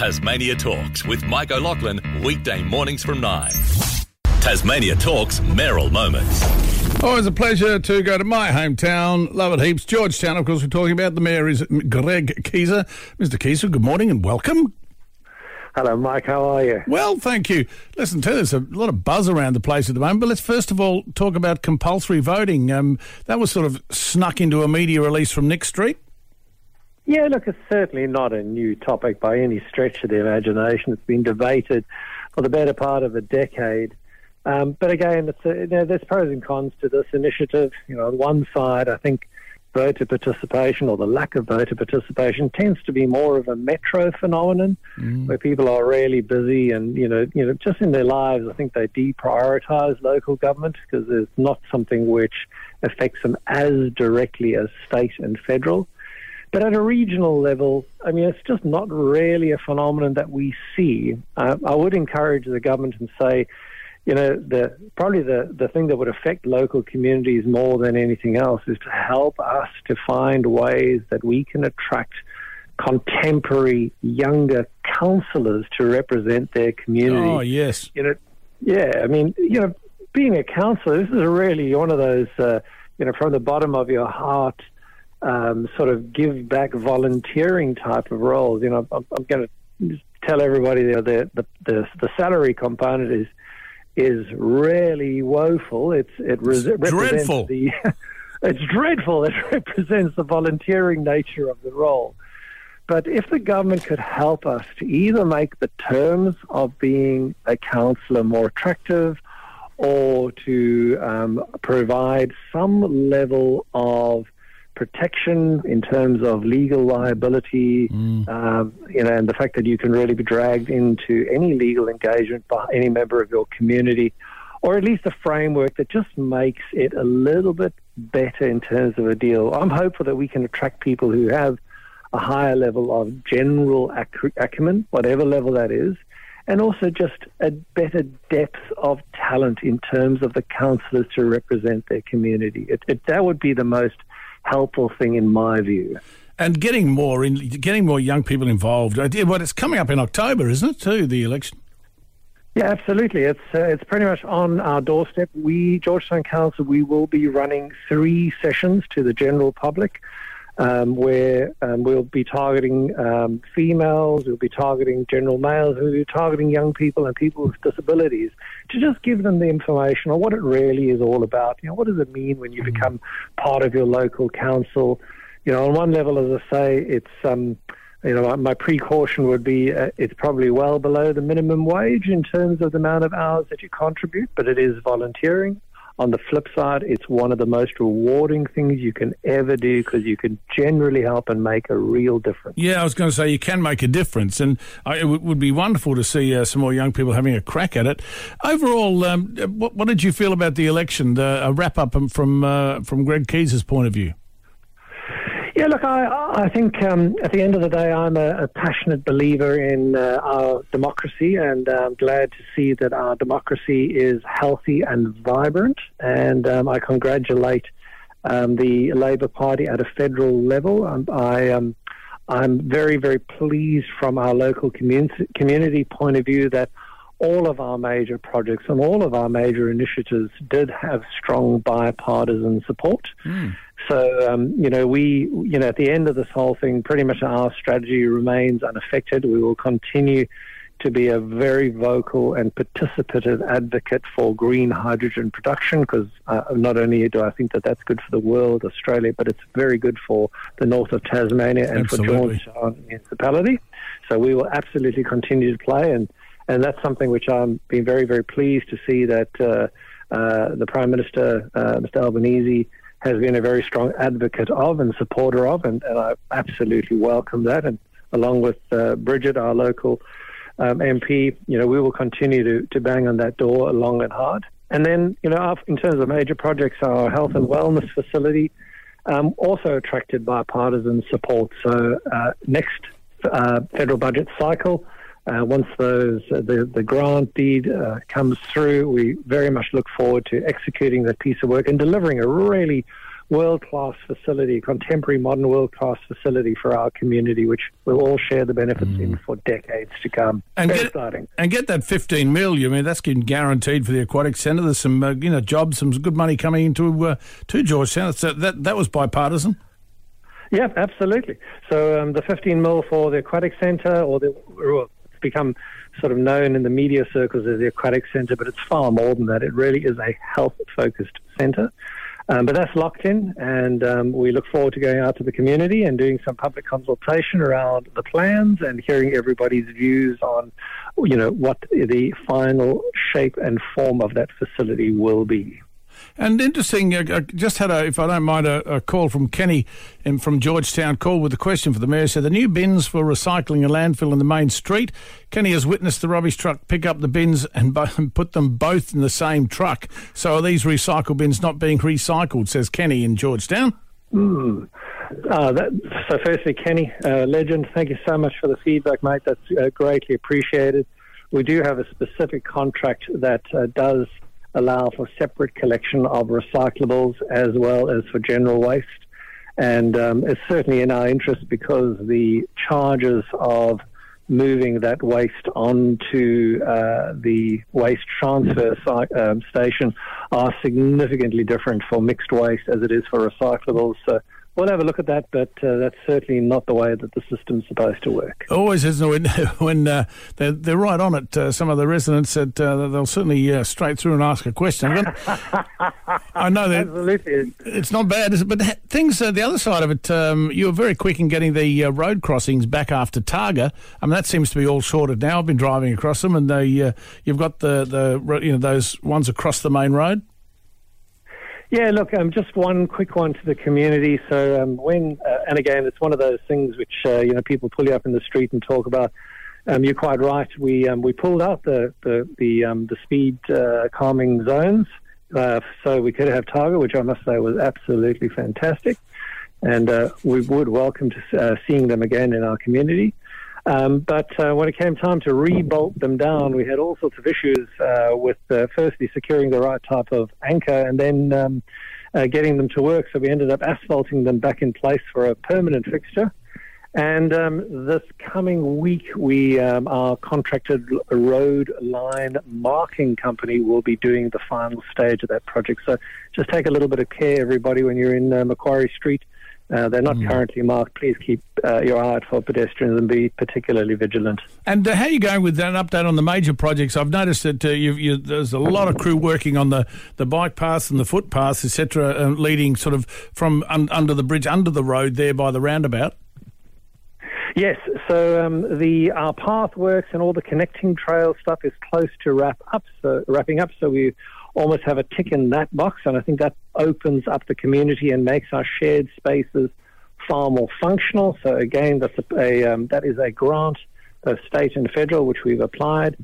Tasmania Talks with Mike O'Loughlin, weekday mornings from 9. Tasmania Talks Mayoral Moments. Always a pleasure to go to my hometown. Love it heaps. George Town, of course, we're talking about. The mayor is Greg Kieser. Mr. Kieser, good morning and welcome. Hello, Mike. How are you? Well, thank you. Listen, too, there's a lot of buzz around the place at the moment, but let's first of all talk about compulsory voting. Um, that was sort of snuck into a media release from Nic Street. Yeah, look, it's certainly not a new topic by any stretch of the imagination. It's been debated for the better part of a decade. Um, but again, it's a, you know, there's pros and cons to this initiative. You know, on one side, I think voter participation or the lack of voter participation tends to be more of a metro phenomenon mm. where people are really busy and you know you know just in their lives I think they deprioritize local government because it's not something which affects them as directly as state and federal but at a regional level I mean it's just not really a phenomenon that we see uh, I would encourage the government and say you know, the probably the, the thing that would affect local communities more than anything else is to help us to find ways that we can attract contemporary younger councillors to represent their community. Oh yes, you know, yeah. I mean, you know, being a councillor, this is really one of those, uh, you know, from the bottom of your heart, um, sort of give back volunteering type of roles. You know, I'm, I'm going to tell everybody you know, the, the the the salary component is is really woeful. It's it re- represents dreadful. the it's dreadful. It represents the volunteering nature of the role. But if the government could help us to either make the terms of being a councillor more attractive, or to um, provide some level of protection in terms of legal liability, mm. um, you know, and the fact that you can really be dragged into any legal engagement by any member of your community, or at least a framework that just makes it a little bit better in terms of a deal. I'm hopeful that we can attract people who have a higher level of general acumen, whatever level that is, and also just a better depth of talent in terms of the councillors to represent their community. It, it, that would be the most helpful thing in my view. And getting more in, getting more young people involved. Well, it's coming up in October, isn't it? Too the election. Yeah, absolutely. It's uh, it's pretty much on our doorstep. We George Town Council we will be running three sessions to the general public um, where um, we'll be targeting um, females, we'll be targeting general males, we'll be targeting young people and people with disabilities to just give them the information on what it really is all about. You know, what does it mean when you mm. become part of your local council? You know, on one level, as I say, it's um, you know, my, precaution would be uh, it's probably well below the minimum wage in terms of the amount of hours that you contribute, but it is volunteering. On the flip side, it's one of the most rewarding things you can ever do because you can generally help and make a real difference. Yeah, I was going to say you can make a difference, and it would be wonderful to see uh, some more young people having a crack at it. Overall, um, what, what, did you feel about the election? The, a wrap up from uh, from Greg Kieser's point of view. Yeah, look, I, I think um, at the end of the day, I'm a, a passionate believer in uh, our democracy, and uh, I'm glad to see that our democracy is healthy and vibrant. And um, I congratulate um, the Labor Party at a federal level. Um, I, um, I'm very, very pleased from our local community, community point of view that all of our major projects and all of our major initiatives did have strong bipartisan support. Mm. So, um, you know, we, you know, at the end of this whole thing, pretty much our strategy remains unaffected. We will continue to be a very vocal and participative advocate for green hydrogen production because uh, not only do I think that that's good for the world, Australia, but it's very good for the north of Tasmania and absolutely. for George Town municipality. So we will absolutely continue to play, and, and that's something which I'm being very, very pleased to see that uh, uh, the Prime Minister, uh, Mr. Albanese, has been a very strong advocate of and supporter of, and, and I absolutely welcome that. And along with uh, Bridget, our local um, MP, you know, we will continue to, to bang on that door long and hard. And then, you know, in terms of major projects, our health and wellness facility um, also attracted bipartisan support. So uh, next uh, federal budget cycle, uh, once those uh, the the grant deed uh, comes through, we very much look forward to executing that piece of work and delivering a really world class facility, contemporary modern world class facility for our community, which we'll all share the benefits mm. in for decades to come. And Very get, exciting. And get that 15 mil. I mean, that's getting guaranteed for the aquatic centre. There's some uh, you know jobs, some good money coming into uh, to George Town. So that that was bipartisan. Yeah, absolutely. So um, the 15 mil for the aquatic centre, or the become sort of known in the media circles as the aquatic centre, but it's far more than that. It really is a health focused centre. Um, but that's locked in, and um, we look forward to going out to the community and doing some public consultation around the plans and hearing everybody's views on, you know, what the final shape and form of that facility will be. And interesting, I uh, uh, just had a, if I don't mind, a, a call from Kenny from George Town call with a question for the mayor. So the new bins for recycling and landfill in the main street. Kenny has witnessed the rubbish truck pick up the bins and, and put them both in the same truck. So are these recycle bins not being recycled? Says Kenny in George Town. Mm. Uh, that, so, firstly, Kenny, uh, legend, thank you so much for the feedback, mate. That's uh, greatly appreciated. We do have a specific contract that uh, does allow for separate collection of recyclables as well as for general waste. And um, it's certainly in our interest because the charges of moving that waste onto uh, the waste transfer um, station are significantly different for mixed waste as it is for recyclables. So we'll have a look at that, but uh, that's certainly not the way that the system's supposed to work. Always isn't when, when uh, they're, they're right on it. Uh, some of the residents said uh, they'll certainly uh, straight through and ask a question. I know that Absolutely. it's not bad, it? but things uh, the other side of it, um, you were very quick in getting the road crossings back after Targa. I mean that seems to be all sorted now. I've been driving across them, and they you've got the the you know those ones across the main road. Yeah, look, um, just one quick one to the community. So um, when, uh, and again, it's one of those things which uh, you know people pull you up in the street and talk about. Um, you're quite right. We um, we pulled out the the the, um, the speed uh, calming zones, uh, so we could have Targa, which I must say was absolutely fantastic, and uh, we would welcome to uh, seeing them again in our community. Um, but uh, when it came time to re-bolt them down, we had all sorts of issues uh, with uh, firstly securing the right type of anchor and then um, uh, getting them to work. So we ended up asphalting them back in place for a permanent fixture. And um, this coming week, we um, our contracted road line marking company will be doing the final stage of that project. So just take a little bit of care, everybody, when you're in uh, Macquarie Street. Uh, they're not mm. currently marked. Please keep uh, your eye out for pedestrians and be particularly vigilant. And uh, how are you going with that update on the major projects? I've noticed that uh, you've, you, there's a lot of crew working on the, the bike paths and the footpaths, etc., uh, leading sort of from un- under the bridge, under the road there by the roundabout. Yes, so um, the our path works and all the connecting trail stuff is close to wrap up, so wrapping up. So we almost have a tick in that box. And I think that opens up the community and makes our shared spaces far more functional. So again, that's a, a um, that is a grant, both state and federal, which we've applied.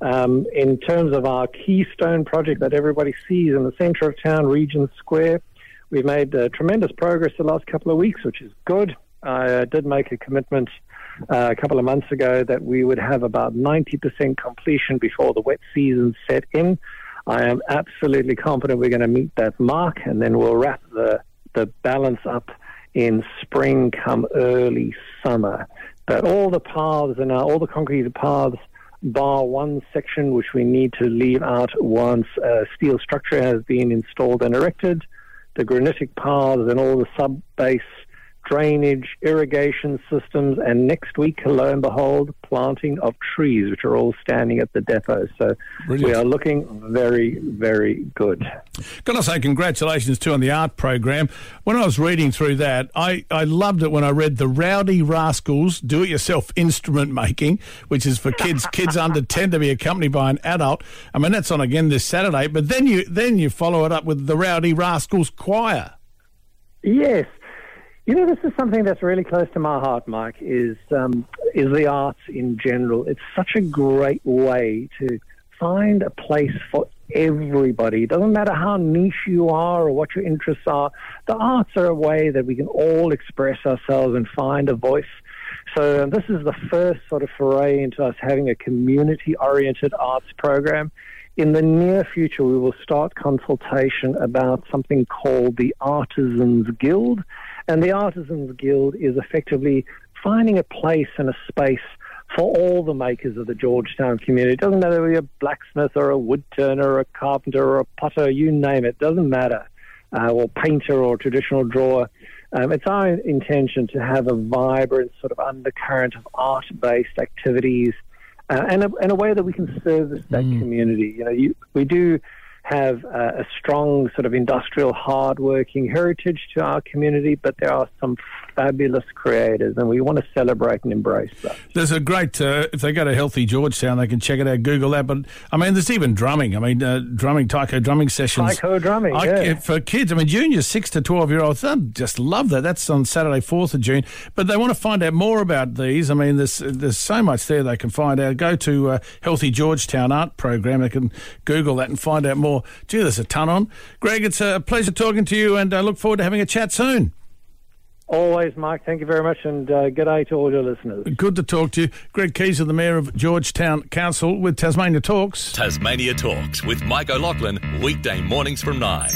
Um, in terms of our keystone project that everybody sees in the centre of town, Regent Square, we've made uh, tremendous progress the last couple of weeks, which is good. I uh, did make a commitment uh, a couple of months ago that we would have about 90% completion before the wet season set in. I am absolutely confident we're going to meet that mark, and then we'll wrap the the balance up in spring, come early summer. But all the paths and all the concrete paths, bar one section which we need to leave out once a steel structure has been installed and erected, the granitic paths and all the sub base drainage, irrigation systems, and next week, lo and behold, planting of trees, which are all standing at the depot. So Brilliant. we are looking very, very good. Got to say, congratulations too on the art program. When I was reading through that, I, I loved it when I read the Rowdy Rascals Do It Yourself Instrument Making, which is for kids kids under 10 to be accompanied by an adult. I mean, that's on again this Saturday, but then you, then you follow it up with the Rowdy Rascals Choir. Yes. You know, this is something that's really close to my heart, Mike. Is um, is the arts in general? It's such a great way to find a place for everybody. It doesn't matter how niche you are or what your interests are. The arts are a way that we can all express ourselves and find a voice. So um, this is the first sort of foray into us having a community-oriented arts program. in the near future, we will start consultation about something called the Artisans Guild. And the Artisans Guild is effectively finding a place and a space for all the makers of the George Town community. It doesn't matter whether you're a blacksmith or a woodturner or a carpenter or a potter, you name it, doesn't matter, uh, or painter or traditional drawer. Um, it's our intention to have a vibrant sort of undercurrent of art based activities uh, and, a, and a way that we can service that mm. community. You know, you, we do have uh, a strong sort of industrial, hard-working heritage to our community, but there are some fabulous creators, and we want to celebrate and embrace that. There's a great, uh, if they go to Healthy George Town, they can check it out, Google that. But I mean, there's even drumming. I mean, uh, drumming, taiko drumming sessions. Taiko drumming, I, yeah. For kids, I mean, juniors, 6 to 12 year olds, they just love that. That's on Saturday, 4th of June. But they want to find out more about these. I mean, there's, there's so much there they can find out. Go to uh, Healthy George Town Art Program. They can Google that and find out more. Gee, there's a ton on. Greg, it's a pleasure talking to you, and I look forward to having a chat soon. Always, Mike. Thank you very much, and uh, good day to all your listeners. Good to talk to you. Greg Kieser, the Mayor of George Town Council, with Tasmania Talks. Tasmania Talks with Mike O'Loughlin, weekday mornings from 9.